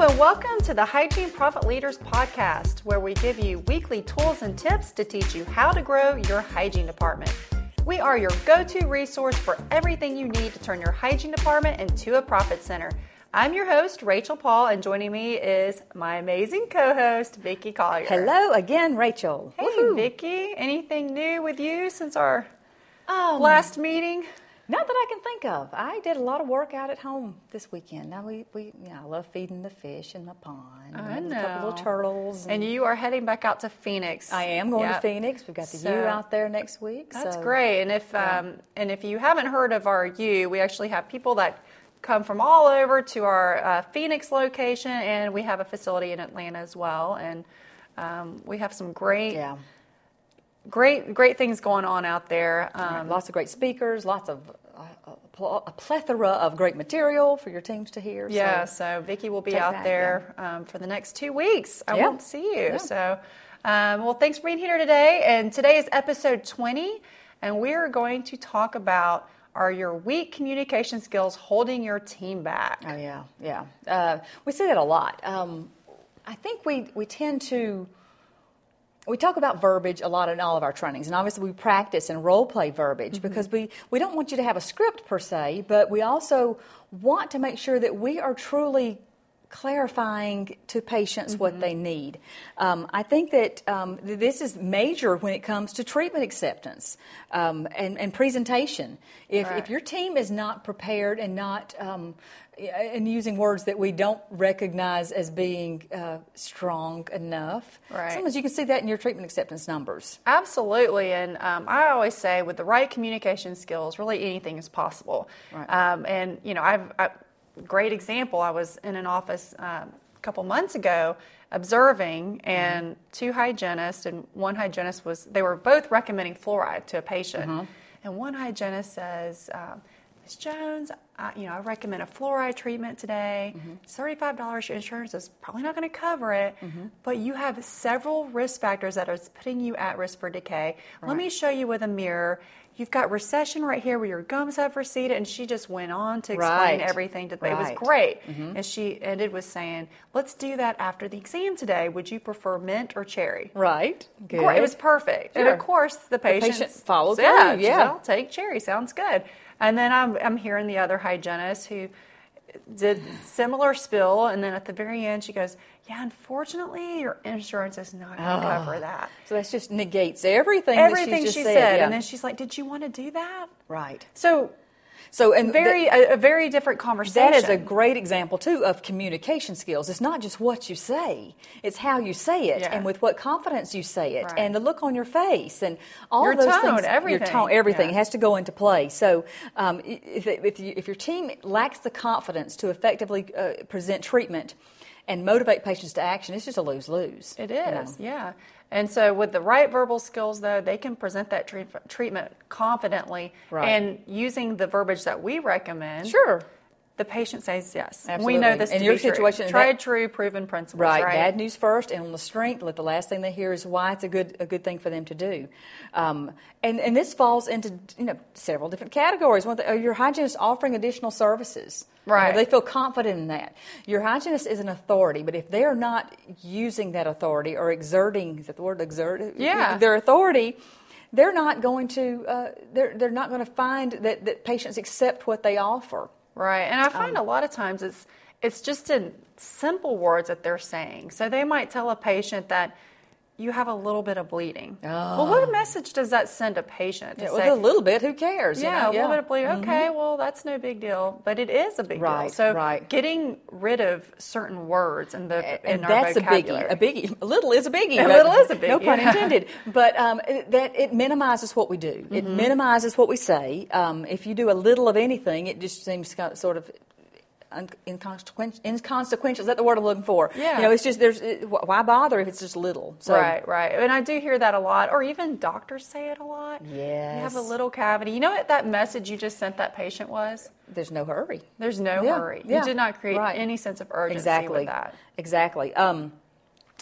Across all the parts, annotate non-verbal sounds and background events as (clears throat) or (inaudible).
and welcome to the Hygiene Profit Leaders podcast, where we give you weekly tools and tips to teach you how to grow your hygiene department. We are your go to resource for everything you need to turn your hygiene department into a profit center. I'm your host, Rachel Paul, and joining me is my amazing co host, Vicki Collier. Hello again, Rachel. Hey, Woohoo. Vicki. Anything new with you since our Um, last meeting? Not that I can think of. I did a lot of work out at home this weekend. Now we, we you know, I love feeding the fish in the pond. I and A couple know. little turtles. And you are heading back out to Phoenix. I am going Yep. to Phoenix. We've got the So- U out there next week. That's so- great. And if yeah. um, and if you haven't heard of our U, we actually have people that come from all over to our uh, Phoenix location, and we have a facility in Atlanta as well. And um, we have some great, Yeah. great, great things going on out there. Um, lots of great speakers. Lots of pl- a plethora of great material for your teams to hear. Yeah, so Vicki will be out that, there um, for the next two weeks. I Yeah. won't see you. Yeah. So, um, well, thanks for being here today. And today is episode 20, and we are going to talk about are your weak communication skills holding your team back? Oh yeah, yeah. Uh, we see that a lot. Um, I think we we tend to we talk about verbiage a lot in all of our trainings, and obviously we practice and role play verbiage mm-hmm. because we we don't want you to have a script per se, but we also want to make sure that we are truly clarifying to patients what they need. Um, I think that um, th- this is major when it comes to treatment acceptance um, and, and presentation. If, Right. if your team is not prepared and not um, and using words that we don't recognize as being uh, strong enough, Right. sometimes you can see that in your treatment acceptance numbers. Absolutely, and um, I always say with the right communication skills, really anything is possible. Right. Um, and you know, I've I, great example. I was in an office um, a couple months ago observing, and two hygienists, and one hygienist was they were both recommending fluoride to a patient, and one hygienist says. Um, Ms. Jones, I, you know, I recommend a fluoride treatment today. It's thirty-five dollars. Your insurance is probably not going to cover it, but you have several risk factors that are putting you at risk for decay. Let me show you with a mirror. You've got recession right here where your gums have receded, and she just went on to explain Right. everything. To, It was Right. great, mm-hmm. and she ended with saying, "Let's do that after the exam today. Would you prefer mint or cherry?" Right. Good. It was perfect. And of course, the patient, patient followed yeah, through, she said, yeah. I'll take cherry. Sounds good. And then I'm, I'm hearing the other hygienist who did similar spill. And then at the very end, she goes, Yeah, unfortunately, your insurance is not going to cover that. So that just negates everything. Everything that she's just she said. said. yeah. And then she's like, Did you want to do that? right. So, So and very, a, a very different conversation. that is a great example too of communication skills. It's not just what you say; it's how you say it, Yeah. and with what confidence you say it, Right. and the look on your face, and all Your those tone, things. everything. Your tone, everything Yeah. has to go into play. So, um, if, if, you, if your team lacks the confidence to effectively uh, present treatment and motivate patients to action, it's just a lose lose. It is, yeah. And so, with the right verbal skills, though, they can present that treat- treatment confidently. Right. And using the verbiage that we recommend, Sure. The patient says yes. Absolutely. We know this In to your be true. situation, tried, that- true, proven principles. Right, Right. bad news first, and on the strength, let the last thing they hear is why it's a good a good thing for them to do. Um, and and this falls into you know several different categories. One, are your hygienist offering additional services? You know, Right. they feel confident in that. Your hygienist is an authority, but if they are not using that authority or exerting, is that the word exert? Yeah. Their authority. They're not going to. Uh, they're they're not going to find that, that patients accept what they offer. Right. And I Um, find a lot of times it's it's just in simple words that they're saying. So they might tell a patient that you have a little bit of bleeding. Well, what message does that send a patient Yeah, say? a little bit, who cares? you Yeah, know? a little bit of bleeding. Okay, well, that's no big deal, but it is a big deal. Right, So right. getting rid of certain words in the in and our that's a biggie. A biggie. A little is a biggie. A little is a biggie, No pun intended. But um, it- that it minimizes what we do. It Mm-hmm. minimizes what we say. Um, if you do a little of anything, it just seems kind of- sort of. Inconsequential, inconsequential. Is that the word I'm looking for? Yeah. You know, it's just there's it, why bother if it's just little? So, Right, right. And I do hear that a lot, or even doctors say it a lot. Yes. You have a little cavity. You know what that message you just sent that patient was? There's no hurry. There's no Yeah, hurry. yeah, You did not create right. any sense of urgency exactly. with that. Exactly. Um,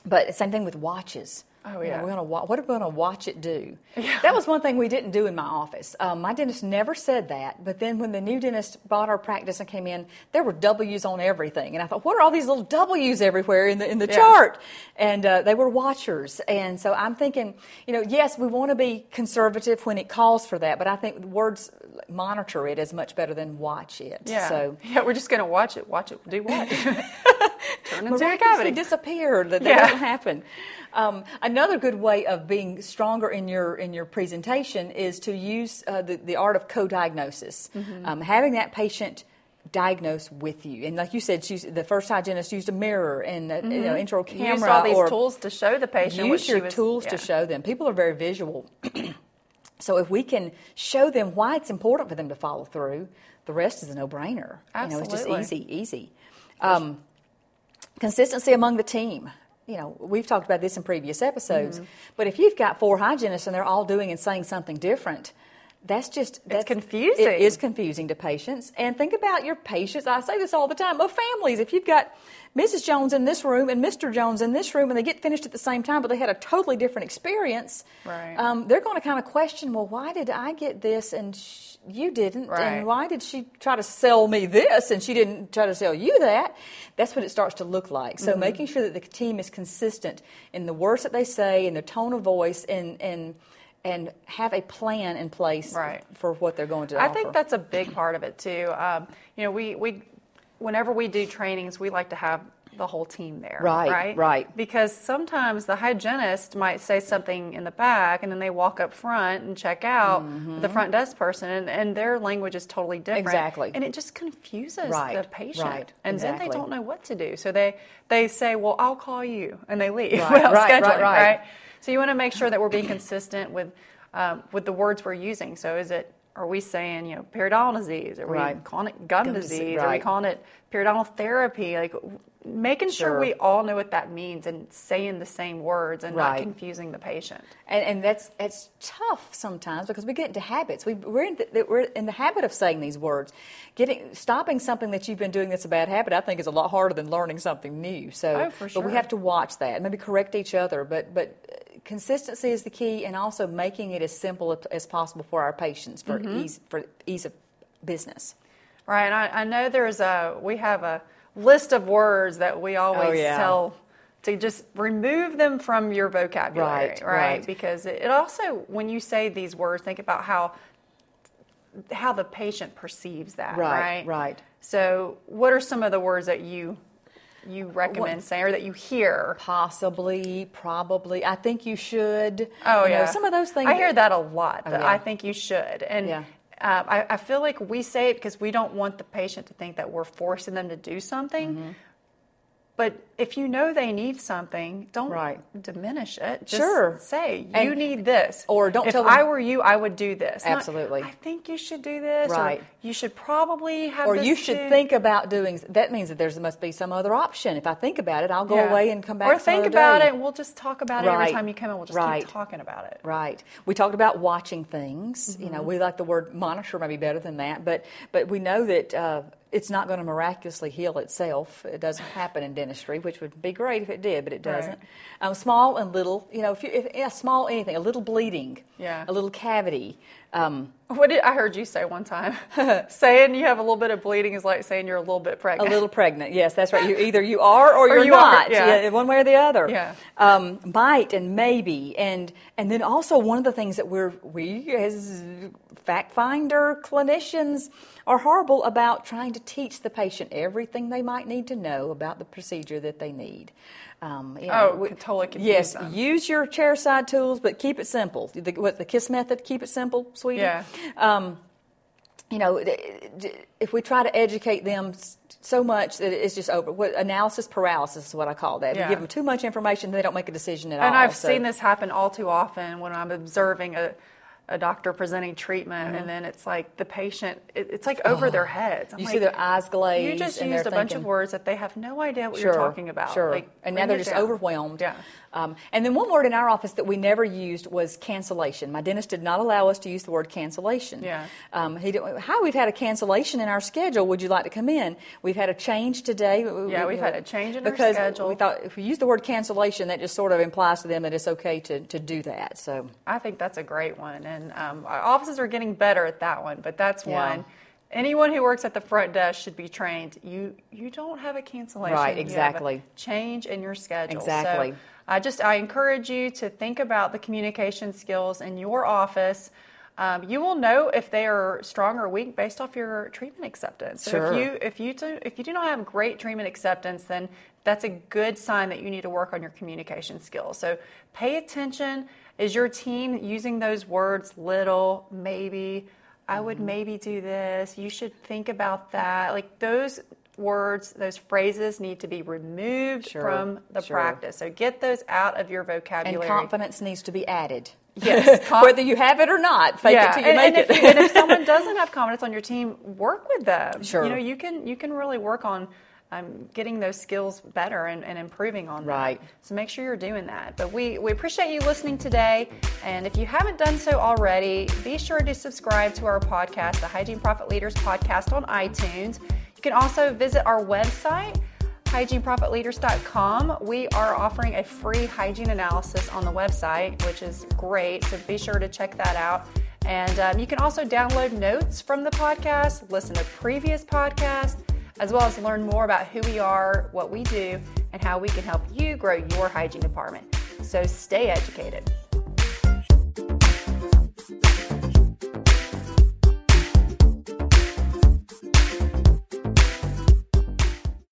but same thing with watches. Oh, You know, yeah. we're gonna wa- what are we going to watch it do? That was one thing we didn't do in my office. Um, my dentist never said that, but then when the new dentist bought our practice and came in, there were W's on everything, and I thought, what are all these little W's everywhere in the in the Yeah. chart? And uh, they were watchers, and so I'm thinking, you know, yes, we want to be conservative when it calls for that, but I think words monitor it is much better than watch it. Yeah. So yeah, we're just going to watch it. Watch it do what? (laughs) Turn miraculously disappeared. That, that Yeah. doesn't happen. Um, another good way of being stronger in your in your presentation is to use uh, the the art of co-diagnosis, Mm-hmm. um, having that patient diagnose with you. And like you said, she's, the first hygienist used a mirror and a, you know, intro camera. Mm-hmm. Used all these tools to show the patient use your was- tools yeah. to show them. People are very visual. (clears throat) so if we can show them why it's important for them to follow through, the rest is a no-brainer. You know, it's just Absolutely. easy, easy. Um, consistency among the team. You know, we've talked about this in previous episodes, Mm-hmm. but if you've got four hygienists and they're all doing and saying something different, that's just that's, confusing. It is confusing to patients. And think about your patients. I say this all the time of families. If you've got Mrs. Jones in this room and Mr. Jones in this room, and they get finished at the same time, but they had a totally different experience, Right. um, they're going to kind of question, well, why did I get this and sh- you didn't? Right. And why did she try to sell me this and she didn't try to sell you that? That's what it starts to look like. Mm-hmm. So making sure that the team is consistent in the words that they say, in their tone of voice, and and and have a plan in place Right. for what they're going to do. I offer. think that's a big part of it too. Um, you know, we, we whenever we do trainings, we like to have the whole team there. Right, Right. right. Because sometimes the hygienist might say something in the back, and then they walk up front and check out with the front desk person, and, and their language is totally different. Mm-hmm. Exactly. And it just confuses Right, the patient. right, And then they don't know what to do. So they they say, "Well, I'll call you," and they leave (laughs) Right, without right, right, scheduling. right. So you want to make sure that we're being consistent with um, with the words we're using. So is it are we saying you know periodontal disease? Are we Right. calling it gum, Gum disease, disease? Are we calling it periodontal therapy? Like making sure, Sure. we all know what that means and saying the same words and not confusing the patient. And, and that's that's tough sometimes because we get into habits. We, we're in the, we're in the habit of saying these words. Getting stopping something that you've been doing that's a bad habit, I think, is a lot harder than learning something new. So, Oh, for but we have to watch that. Maybe correct each other, but but uh, consistency is the key, and also making it as simple as- as possible for our patients for Mm-hmm. ease for ease of business. Right. And I, I know there's a we have a list of words that we oh, always Oh, yeah. tell to just remove them from your vocabulary, Right, right? right. Because it, it also when you say these words, think about how how the patient perceives that, Right, right? right. So, what are some of the words that you you recommend saying or that you hear? Possibly, probably. I think you should. Oh You know, yeah, some of those things. I hear that a lot. Oh, yeah. I think you should, and Yeah. Um, I, I feel like we say it because we don't want the patient to think that we're forcing them to do something. Mm-hmm. But if you know they need something, don't Right. diminish it. Just Sure. say you And- need this, or don't If tell them- I were you, I would do this. Not, Absolutely. I think you should do this. Right. You should probably have. or you should too." think about doing that means that there's must be some other option if i think about it i'll go Yeah. away and come back Or think about day. it. and We'll just talk about it every time you come in. We'll just Right. keep talking about it. right we talked about watching things you Mm-hmm. know we like the word monitor maybe better than that but but we know that uh, it's not going to miraculously heal itself. It doesn't happen in dentistry which would be great if it did but it doesn't. Um, small and little you know if you if, yeah, small anything a little bleeding Yeah. a little cavity um, What did I heard you say one time? (laughs) saying you have a little bit of bleeding is like saying you're a little bit pregnant. A little pregnant, yes, that's right. You, either you are or, Or you're you are, not, yeah. one way or the other. Yeah. Um, might and maybe, and and then also one of the things that we're we as fact finder clinicians are horrible about trying to teach the patient everything they might need to know about the procedure that they need. Um, you Oh, we- totally confuse Yes, them. use your chairside tools, but keep it simple. The, what the KISS method? Keep it simple, sweetie. Yeah. Um, you know, if we try to educate them so much that it's just over. What, analysis paralysis is what I call that. Yeah. You give them too much information, they don't make a decision at all. and I've So- seen this happen all too often when I'm observing a a doctor presenting treatment, and then it's like the patient, it, it's like over their heads. I'm Mm-hmm. You like, see their eyes glaze. You just and used a bunch of words that they have no idea what Sure, you're talking about. Sure. Like, and now they're just down. overwhelmed. Yeah. Um, and then one word in our office that we never used was cancellation. My dentist did not allow us to use the word cancellation. Yeah. Um, he did, hi, we've had a cancellation in our schedule. Would you like to come in? We've had a change today. Yeah, we've had a change in our because schedule. we thought if we use the word cancellation, that just sort of implies to them that it's okay to, to do that. So I think that's a great one, and um, our offices are getting better at that one. But that's Yeah. one. Anyone who works at the front desk should be trained. You you don't have a cancellation. Right, have exactly. change in your schedule. Exactly. So I just I encourage you to think about the communication skills in your office. Um, you will know if they are strong or weak based off your treatment acceptance. So Sure. if you if you do if you do not have great treatment acceptance, then that's a good sign that you need to work on your communication skills. So pay attention. Is your team using those words little, maybe? I Mm-hmm. would maybe do this. You should think about that. Like those words, those phrases need to be removed Sure, from the sure. practice. So get those out of your vocabulary. and confidence needs to be added. Yes, (laughs) com- whether you have it or not, fake it till you and, make and it. If, and if (laughs) someone doesn't have confidence on your team, work with them. Sure. You know, you can you can really work on um, getting those skills better and, and improving on Right. So make sure you're doing that. But we, we appreciate you listening today. And if you haven't done so already, be sure to subscribe to our podcast, the Hygiene Profit Leaders podcast on iTunes. You can also visit our website, hygieneprofitleaders.com. We are offering a free hygiene analysis on the website, which is great. So be sure to check that out. And um, you can also download notes from the podcast, listen to previous podcasts, as well as learn more about who we are, what we do, and how we can help you grow your hygiene department. So stay educated.